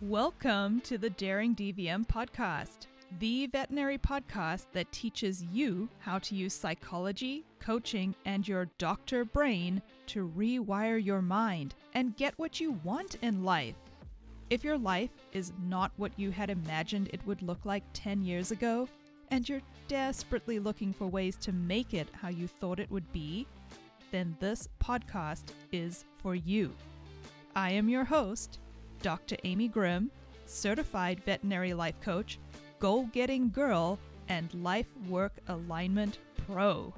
Welcome to the Daring DVM podcast, the veterinary podcast that teaches you how to use psychology, coaching, and your doctor brain to rewire your mind and get what you want in life. If your life is not what you had imagined it would look like 10 years ago, and you're desperately looking for ways to make it how you thought it would be, then this podcast is for you. I am your host, Dr. Amy Grimm, certified veterinary life coach, goal getting girl, and life work alignment pro.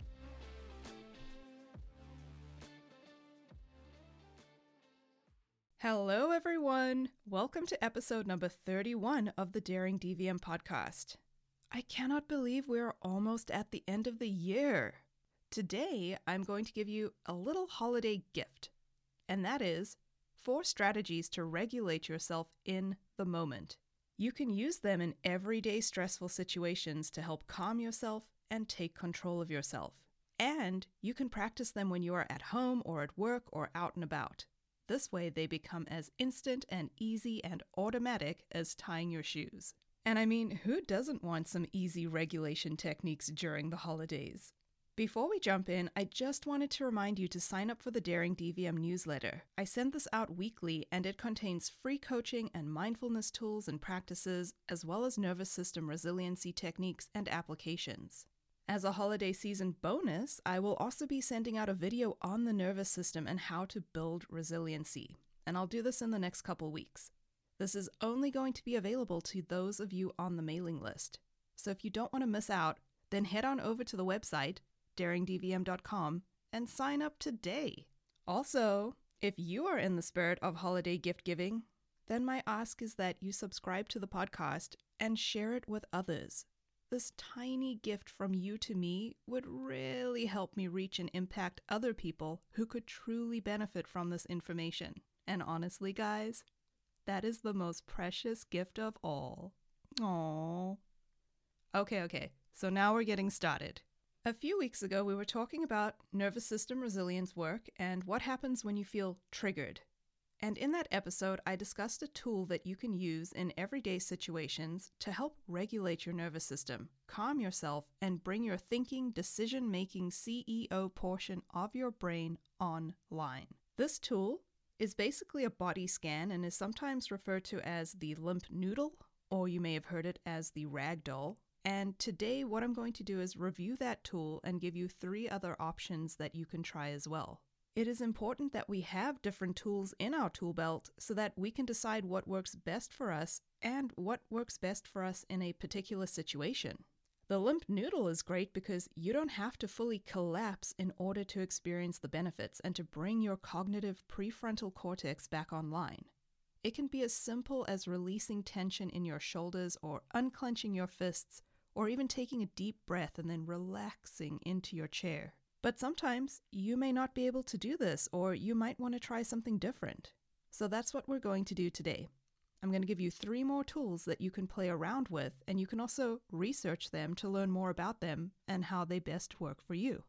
Hello, everyone. Welcome to episode number 31 of the Daring DVM podcast. I cannot believe we are almost at the end of the year. Today, I'm going to give you a little holiday gift, and that is four strategies to regulate yourself in the moment. You can use them in everyday stressful situations to help calm yourself and take control of yourself. And you can practice them when you are at home or at work or out and about. This way, they become as instant and easy and automatic as tying your shoes. And I mean, who doesn't want some easy regulation techniques during the holidays? Before we jump in, I just wanted to remind you to sign up for the Daring DVM newsletter. I send this out weekly and it contains free coaching and mindfulness tools and practices, as well as nervous system resiliency techniques and applications. As a holiday season bonus, I will also be sending out a video on the nervous system and how to build resiliency. And I'll do this in the next couple weeks. This is only going to be available to those of you on the mailing list. So if you don't want to miss out, then head on over to the website daringdvm.com and sign up today. Also, if you are in the spirit of holiday gift giving, then my ask is that you subscribe to the podcast and share it with others. This tiny gift from you to me would really help me reach and impact other people who could truly benefit from this information. And honestly, guys, that is the most precious gift of all. Aww. Okay, okay, so now we're getting started. A few weeks ago, we were talking about nervous system resilience work and what happens when you feel triggered. And in that episode, I discussed a tool that you can use in everyday situations to help regulate your nervous system, calm yourself, and bring your thinking, decision making CEO portion of your brain online. This tool is basically a body scan and is sometimes referred to as the limp noodle, or you may have heard it as the rag doll, and today, what I'm going to do is review that tool and give you three other options that you can try as well. It is important that we have different tools in our tool belt so that we can decide what works best for us and what works best for us in a particular situation. The limp noodle is great because you don't have to fully collapse in order to experience the benefits and to bring your cognitive prefrontal cortex back online. It can be as simple as releasing tension in your shoulders or unclenching your fists or even taking a deep breath and then relaxing into your chair. But sometimes you may not be able to do this, or you might want to try something different. So that's what we're going to do today. I'm going to give you three more tools that you can play around with, and you can also research them to learn more about them and how they best work for you.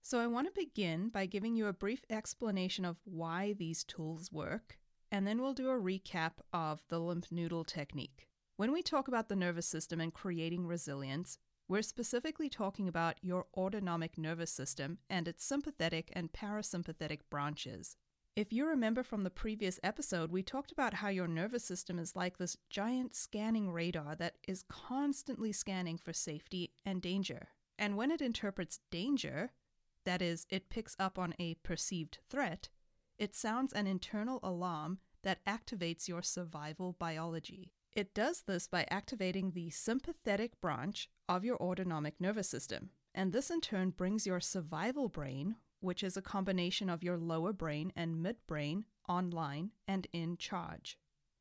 So, I want to begin by giving you a brief explanation of why these tools work, and then we'll do a recap of the limp noodle technique. When we talk about the nervous system and creating resilience, we're specifically talking about your autonomic nervous system and its sympathetic and parasympathetic branches. If you remember from the previous episode, we talked about how your nervous system is like this giant scanning radar that is constantly scanning for safety and danger. And when it interprets danger, that is, it picks up on a perceived threat, it sounds an internal alarm that activates your survival biology. It does this by activating the sympathetic branch of your autonomic nervous system. And this in turn brings your survival brain, which is a combination of your lower brain and midbrain, online and in charge.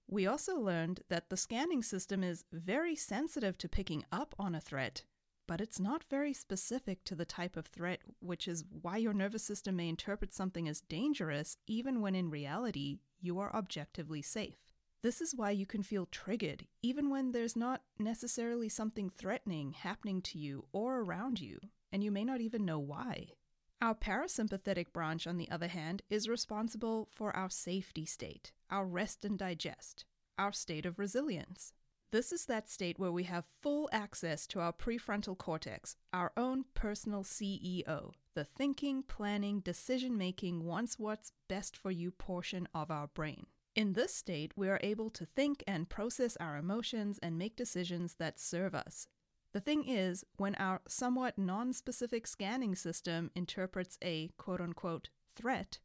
We also learned that the scanning system is very sensitive to picking up on a threat, but it's not very specific to the type of threat, which is why your nervous system may interpret something as dangerous even when in reality you are objectively safe. This is why you can feel triggered, even when there's not necessarily something threatening happening to you or around you, and you may not even know why. Our parasympathetic branch, on the other hand, is responsible for our safety state, our rest and digest, our state of resilience. This is that state where we have full access to our prefrontal cortex, our own personal CEO, the thinking, planning, decision making, wants what's best for you portion of our brain. In this state, we are able to think and process our emotions and make decisions that serve us. The thing is, when our somewhat non specific scanning system interprets a quote unquote threat,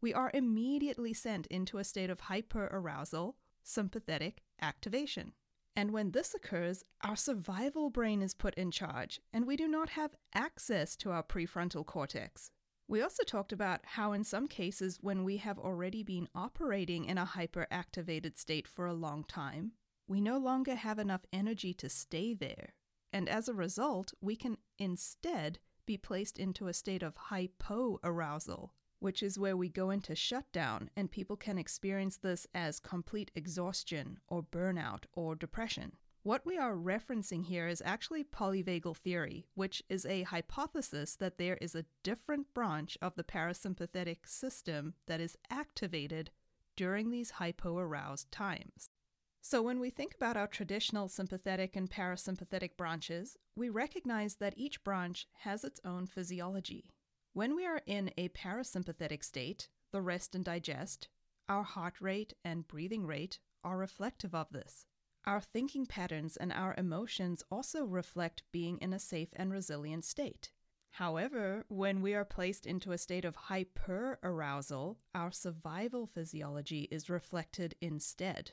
we are immediately sent into a state of hyperarousal, sympathetic activation. And when this occurs, our survival brain is put in charge, and we do not have access to our prefrontal cortex. We also talked about how, in some cases, when we have already been operating in a hyperactivated state for a long time, we no longer have enough energy to stay there. And as a result, we can instead be placed into a state of hypoarousal, which is where we go into shutdown, and people can experience this as complete exhaustion or burnout or depression. What we are referencing here is actually polyvagal theory, which is a hypothesis that there is a different branch of the parasympathetic system that is activated during these hypoaroused times. So, when we think about our traditional sympathetic and parasympathetic branches, we recognize that each branch has its own physiology. When we are in a parasympathetic state, the rest and digest, our heart rate and breathing rate are reflective of this. Our thinking patterns and our emotions also reflect being in a safe and resilient state. However, when we are placed into a state of hyperarousal, our survival physiology is reflected instead.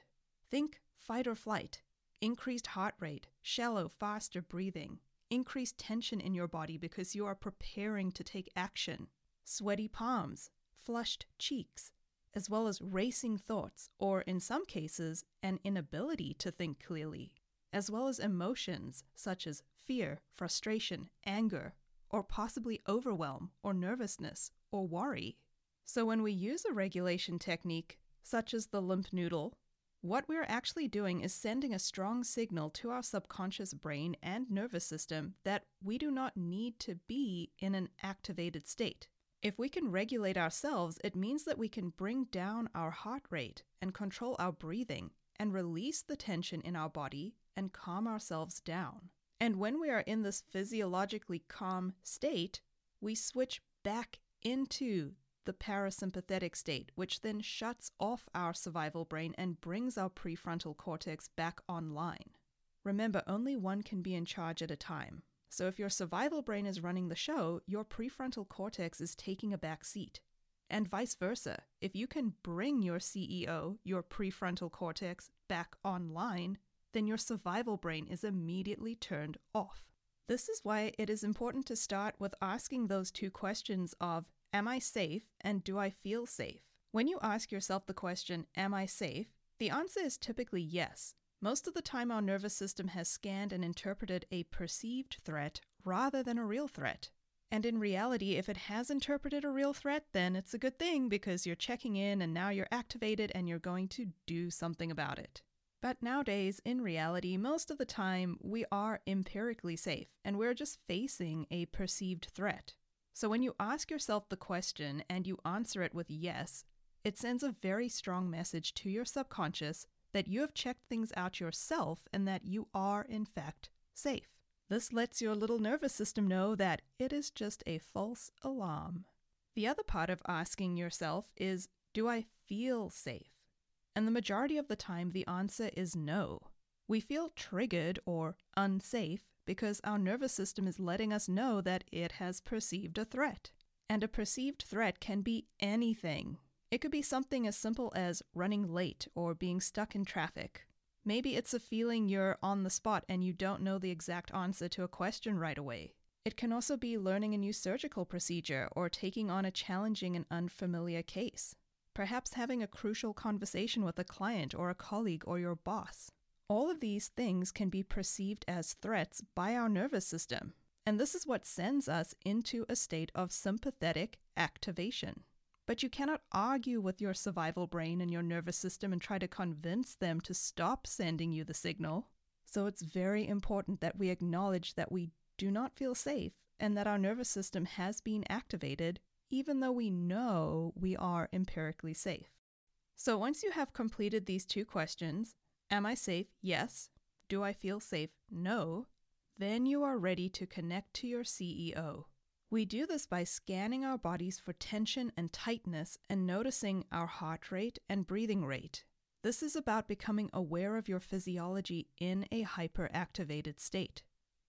Think fight or flight, increased heart rate, shallow, faster breathing, increased tension in your body because you are preparing to take action, sweaty palms, flushed cheeks, as well as racing thoughts, or in some cases, an inability to think clearly, as well as emotions such as fear, frustration, anger, or possibly overwhelm, or nervousness, or worry. So, when we use a regulation technique, such as the limp noodle what we're actually doing is sending a strong signal to our subconscious brain and nervous system that we do not need to be in an activated state. If we can regulate ourselves, it means that we can bring down our heart rate and control our breathing and release the tension in our body and calm ourselves down. And when we are in this physiologically calm state, we switch back into the parasympathetic state, which then shuts off our survival brain and brings our prefrontal cortex back online. Remember, only one can be in charge at a time. So if your survival brain is running the show, your prefrontal cortex is taking a back seat. And vice versa. If you can bring your CEO, your prefrontal cortex, back online, then your survival brain is immediately turned off. This is why it is important to start with asking those two questions of Am I safe and do I feel safe? When you ask yourself the question, Am I safe? the answer is typically yes. Most of the time, our nervous system has scanned and interpreted a perceived threat rather than a real threat. And in reality, if it has interpreted a real threat, then it's a good thing because you're checking in and now you're activated and you're going to do something about it. But nowadays, in reality, most of the time, we are empirically safe and we're just facing a perceived threat. So when you ask yourself the question and you answer it with yes, it sends a very strong message to your subconscious that you have checked things out yourself and that you are, in fact, safe. This lets your little nervous system know that it is just a false alarm. The other part of asking yourself is Do I feel safe? And the majority of the time, the answer is no. We feel triggered or unsafe because our nervous system is letting us know that it has perceived a threat. And a perceived threat can be anything. It could be something as simple as running late or being stuck in traffic. Maybe it's a feeling you're on the spot and you don't know the exact answer to a question right away. It can also be learning a new surgical procedure or taking on a challenging and unfamiliar case. Perhaps having a crucial conversation with a client or a colleague or your boss. All of these things can be perceived as threats by our nervous system, and this is what sends us into a state of sympathetic activation. But you cannot argue with your survival brain and your nervous system and try to convince them to stop sending you the signal. So it's very important that we acknowledge that we do not feel safe and that our nervous system has been activated, even though we know we are empirically safe. So once you have completed these two questions Am I safe? Yes. Do I feel safe? No. Then you are ready to connect to your CEO. We do this by scanning our bodies for tension and tightness and noticing our heart rate and breathing rate. This is about becoming aware of your physiology in a hyperactivated state.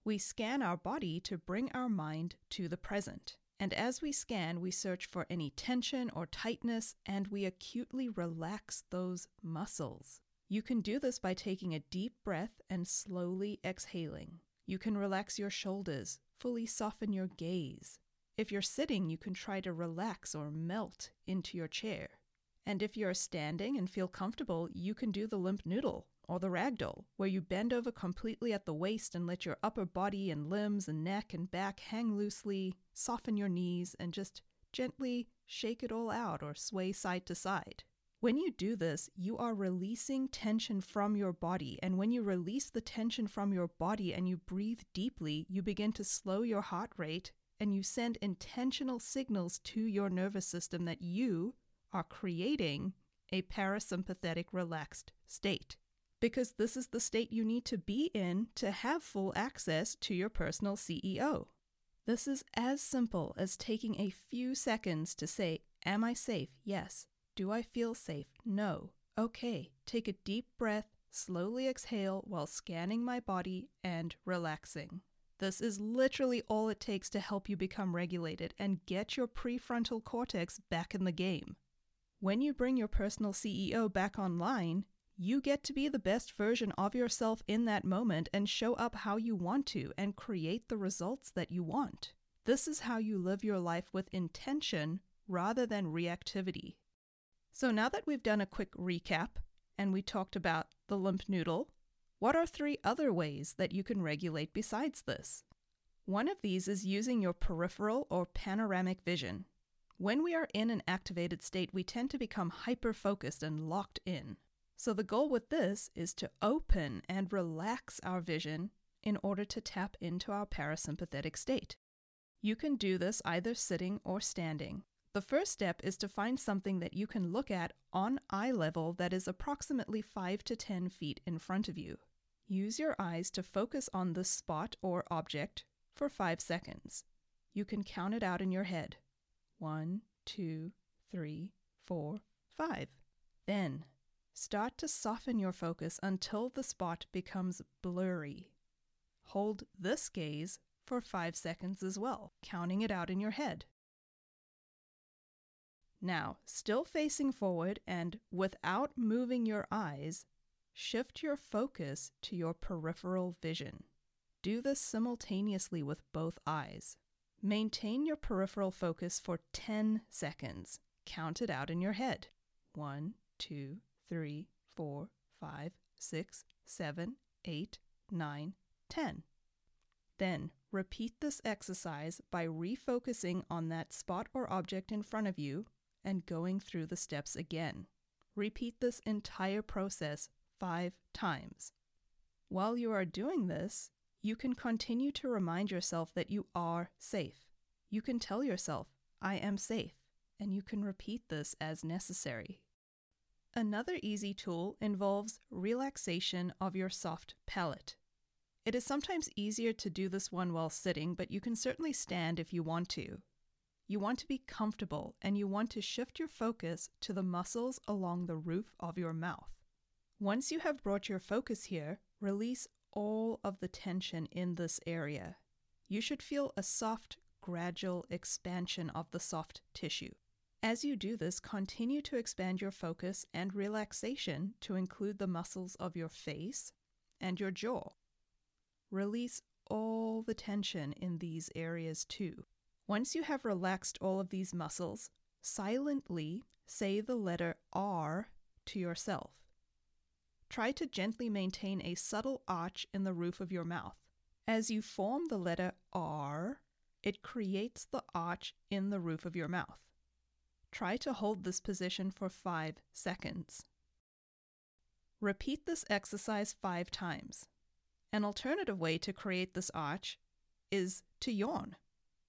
We scan our body to bring our mind to the present. And as we scan, we search for any tension or tightness and we acutely relax those muscles. You can do this by taking a deep breath and slowly exhaling. You can relax your shoulders, fully soften your gaze. If you're sitting, you can try to relax or melt into your chair. And if you're standing and feel comfortable, you can do the limp noodle or the ragdoll, where you bend over completely at the waist and let your upper body and limbs and neck and back hang loosely, soften your knees, and just gently shake it all out or sway side to side. When you do this, you are releasing tension from your body. And when you release the tension from your body and you breathe deeply, you begin to slow your heart rate and you send intentional signals to your nervous system that you are creating a parasympathetic relaxed state. Because this is the state you need to be in to have full access to your personal CEO. This is as simple as taking a few seconds to say, Am I safe? Yes. Do I feel safe? No. Okay, take a deep breath, slowly exhale while scanning my body and relaxing. This is literally all it takes to help you become regulated and get your prefrontal cortex back in the game. When you bring your personal CEO back online, you get to be the best version of yourself in that moment and show up how you want to and create the results that you want. This is how you live your life with intention rather than reactivity. So now that we've done a quick recap and we talked about the limp noodle, what are three other ways that you can regulate besides this? One of these is using your peripheral or panoramic vision. When we are in an activated state, we tend to become hyper focused and locked in. So, the goal with this is to open and relax our vision in order to tap into our parasympathetic state. You can do this either sitting or standing. The first step is to find something that you can look at on eye level that is approximately 5 to 10 feet in front of you. Use your eyes to focus on the spot or object for 5 seconds. You can count it out in your head. One, two, three, four, five. Then start to soften your focus until the spot becomes blurry. Hold this gaze for 5 seconds as well, counting it out in your head. Now, still facing forward and without moving your eyes, shift your focus to your peripheral vision. Do this simultaneously with both eyes. Maintain your peripheral focus for 10 seconds. Count it out in your head. 1, 2, 3, 4, 5, 6, 7, 8, 9, 10. Then repeat this exercise by refocusing on that spot or object in front of you and going through the steps again. Repeat this entire process five times. While you are doing this, you can continue to remind yourself that you are safe. You can tell yourself, I am safe, and you can repeat this as necessary. Another easy tool involves relaxation of your soft palate. It is sometimes easier to do this one while sitting, but you can certainly stand if you want to. You want to be comfortable and you want to shift your focus to the muscles along the roof of your mouth. Once you have brought your focus here, release all of the tension in this area. You should feel a soft, gradual expansion of the soft tissue. As you do this, continue to expand your focus and relaxation to include the muscles of your face and your jaw. Release all the tension in these areas too. Once you have relaxed all of these muscles, silently say the letter R to yourself. Try to gently maintain a subtle arch in the roof of your mouth. As you form the letter R, it creates the arch in the roof of your mouth. Try to hold this position for five seconds. Repeat this exercise five times. An alternative way to create this arch is to yawn.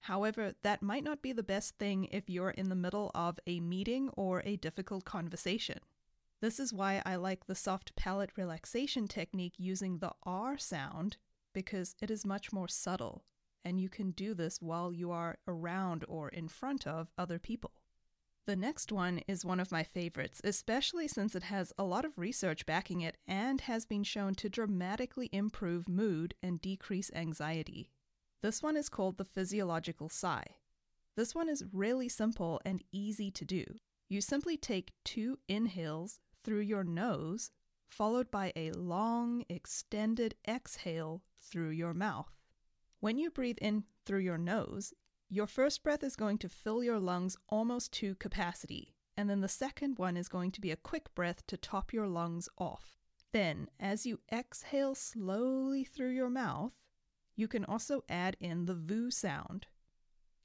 However, that might not be the best thing if you're in the middle of a meeting or a difficult conversation. This is why I like the soft palate relaxation technique using the R sound because it is much more subtle and you can do this while you are around or in front of other people. The next one is one of my favorites, especially since it has a lot of research backing it and has been shown to dramatically improve mood and decrease anxiety. This one is called the physiological sigh. This one is really simple and easy to do. You simply take two inhales through your nose, followed by a long, extended exhale through your mouth. When you breathe in through your nose, your first breath is going to fill your lungs almost to capacity, and then the second one is going to be a quick breath to top your lungs off. Then, as you exhale slowly through your mouth, you can also add in the VOO sound.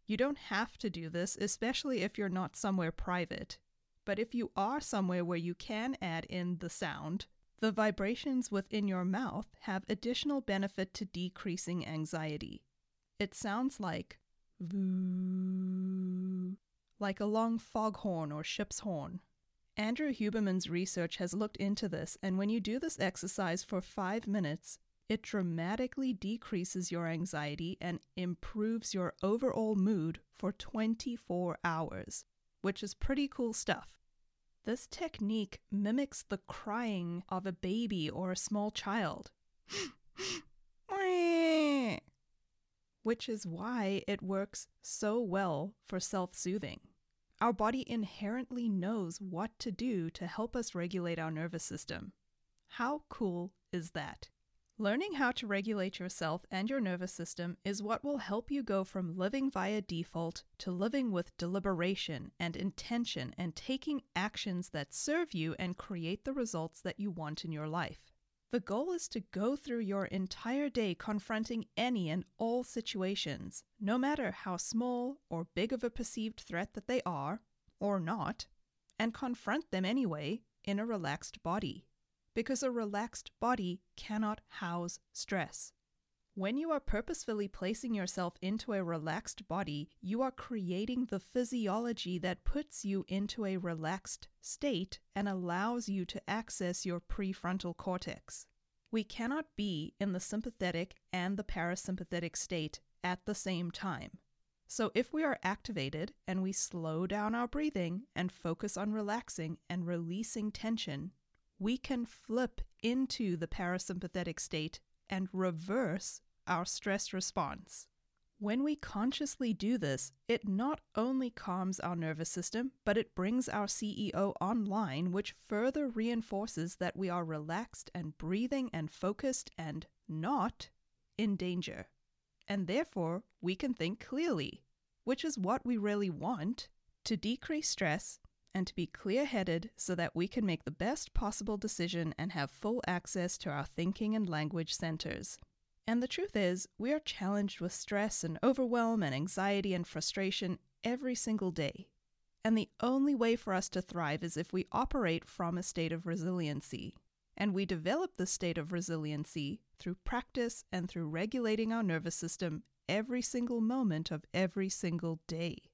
You don't have to do this, especially if you're not somewhere private. But if you are somewhere where you can add in the sound, the vibrations within your mouth have additional benefit to decreasing anxiety. It sounds like voo, like a long foghorn or ship's horn. Andrew Huberman's research has looked into this, and when you do this exercise for five minutes, it dramatically decreases your anxiety and improves your overall mood for 24 hours, which is pretty cool stuff. This technique mimics the crying of a baby or a small child, which is why it works so well for self soothing. Our body inherently knows what to do to help us regulate our nervous system. How cool is that? Learning how to regulate yourself and your nervous system is what will help you go from living via default to living with deliberation and intention and taking actions that serve you and create the results that you want in your life. The goal is to go through your entire day confronting any and all situations, no matter how small or big of a perceived threat that they are, or not, and confront them anyway in a relaxed body because a relaxed body cannot house stress. When you are purposefully placing yourself into a relaxed body, you are creating the physiology that puts you into a relaxed state and allows you to access your prefrontal cortex. We cannot be in the sympathetic and the parasympathetic state at the same time. So, if we are activated and we slow down our breathing and focus on relaxing and releasing tension, we can flip into the parasympathetic state and reverse our stress response. When we consciously do this, it not only calms our nervous system, but it brings our CEO online, which further reinforces that we are relaxed and breathing and focused and not in danger. And therefore, we can think clearly, which is what we really want to decrease stress and to be clear headed so that we can make the best possible decision and have full access to our thinking and language centers. And the truth is, we are challenged with stress and overwhelm and anxiety and frustration every single day. And the only way for us to thrive is if we operate from a state of resiliency. And we develop this state of resiliency through practice and through regulating our nervous system every single moment of every single day.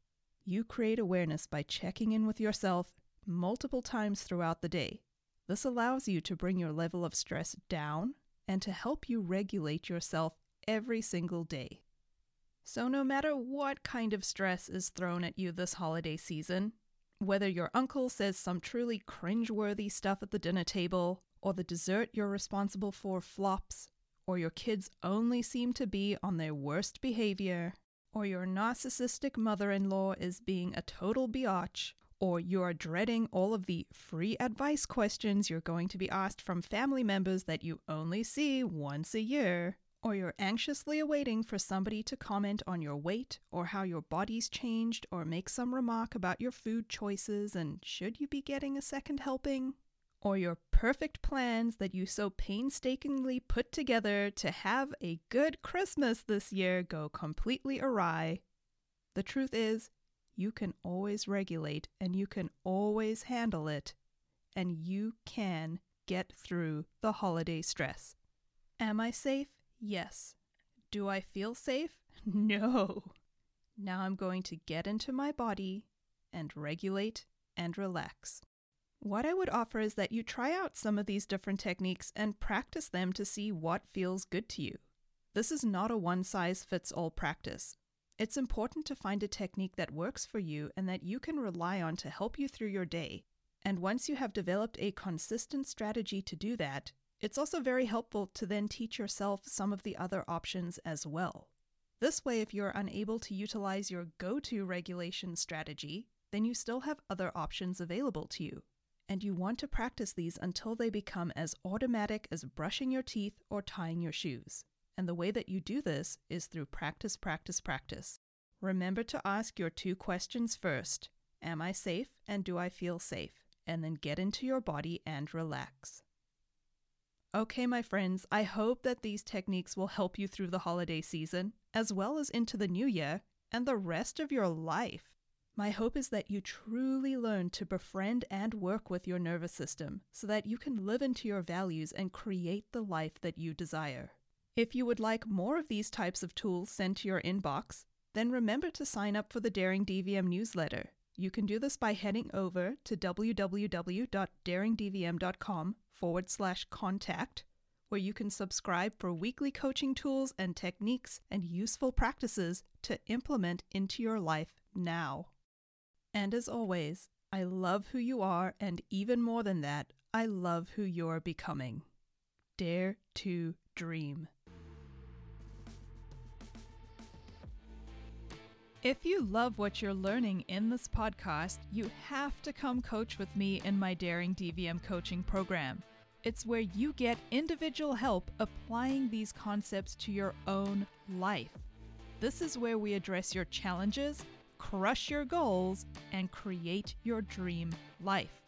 You create awareness by checking in with yourself multiple times throughout the day. This allows you to bring your level of stress down and to help you regulate yourself every single day. So, no matter what kind of stress is thrown at you this holiday season, whether your uncle says some truly cringeworthy stuff at the dinner table, or the dessert you're responsible for flops, or your kids only seem to be on their worst behavior, or your narcissistic mother in law is being a total biatch, or you're dreading all of the free advice questions you're going to be asked from family members that you only see once a year, or you're anxiously awaiting for somebody to comment on your weight or how your body's changed or make some remark about your food choices and should you be getting a second helping, or your perfect plans that you so painstakingly put together to have a good Christmas this year go completely awry. The truth is, you can always regulate and you can always handle it, and you can get through the holiday stress. Am I safe? Yes. Do I feel safe? No. Now I'm going to get into my body and regulate and relax. What I would offer is that you try out some of these different techniques and practice them to see what feels good to you. This is not a one size fits all practice. It's important to find a technique that works for you and that you can rely on to help you through your day. And once you have developed a consistent strategy to do that, it's also very helpful to then teach yourself some of the other options as well. This way, if you're unable to utilize your go to regulation strategy, then you still have other options available to you. And you want to practice these until they become as automatic as brushing your teeth or tying your shoes. And the way that you do this is through practice, practice, practice. Remember to ask your two questions first Am I safe and do I feel safe? And then get into your body and relax. Okay, my friends, I hope that these techniques will help you through the holiday season, as well as into the new year and the rest of your life. My hope is that you truly learn to befriend and work with your nervous system so that you can live into your values and create the life that you desire. If you would like more of these types of tools sent to your inbox, then remember to sign up for the Daring DVM newsletter. You can do this by heading over to www.daringdvm.com forward slash contact, where you can subscribe for weekly coaching tools and techniques and useful practices to implement into your life now. And as always, I love who you are, and even more than that, I love who you're becoming. Dare to dream. If you love what you're learning in this podcast, you have to come coach with me in my Daring DVM coaching program. It's where you get individual help applying these concepts to your own life. This is where we address your challenges, crush your goals, and create your dream life.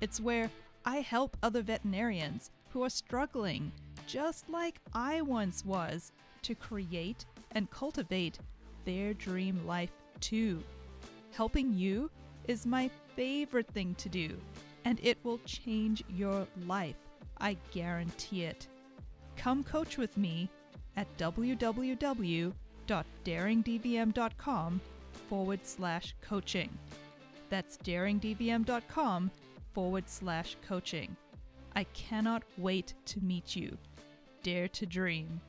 It's where I help other veterinarians who are struggling, just like I once was, to create and cultivate their dream life too. Helping you is my favorite thing to do, and it will change your life. I guarantee it. Come coach with me at www.daringdvm.com forward slash coaching. That's daringdvm.com forward slash coaching. I cannot wait to meet you. Dare to dream.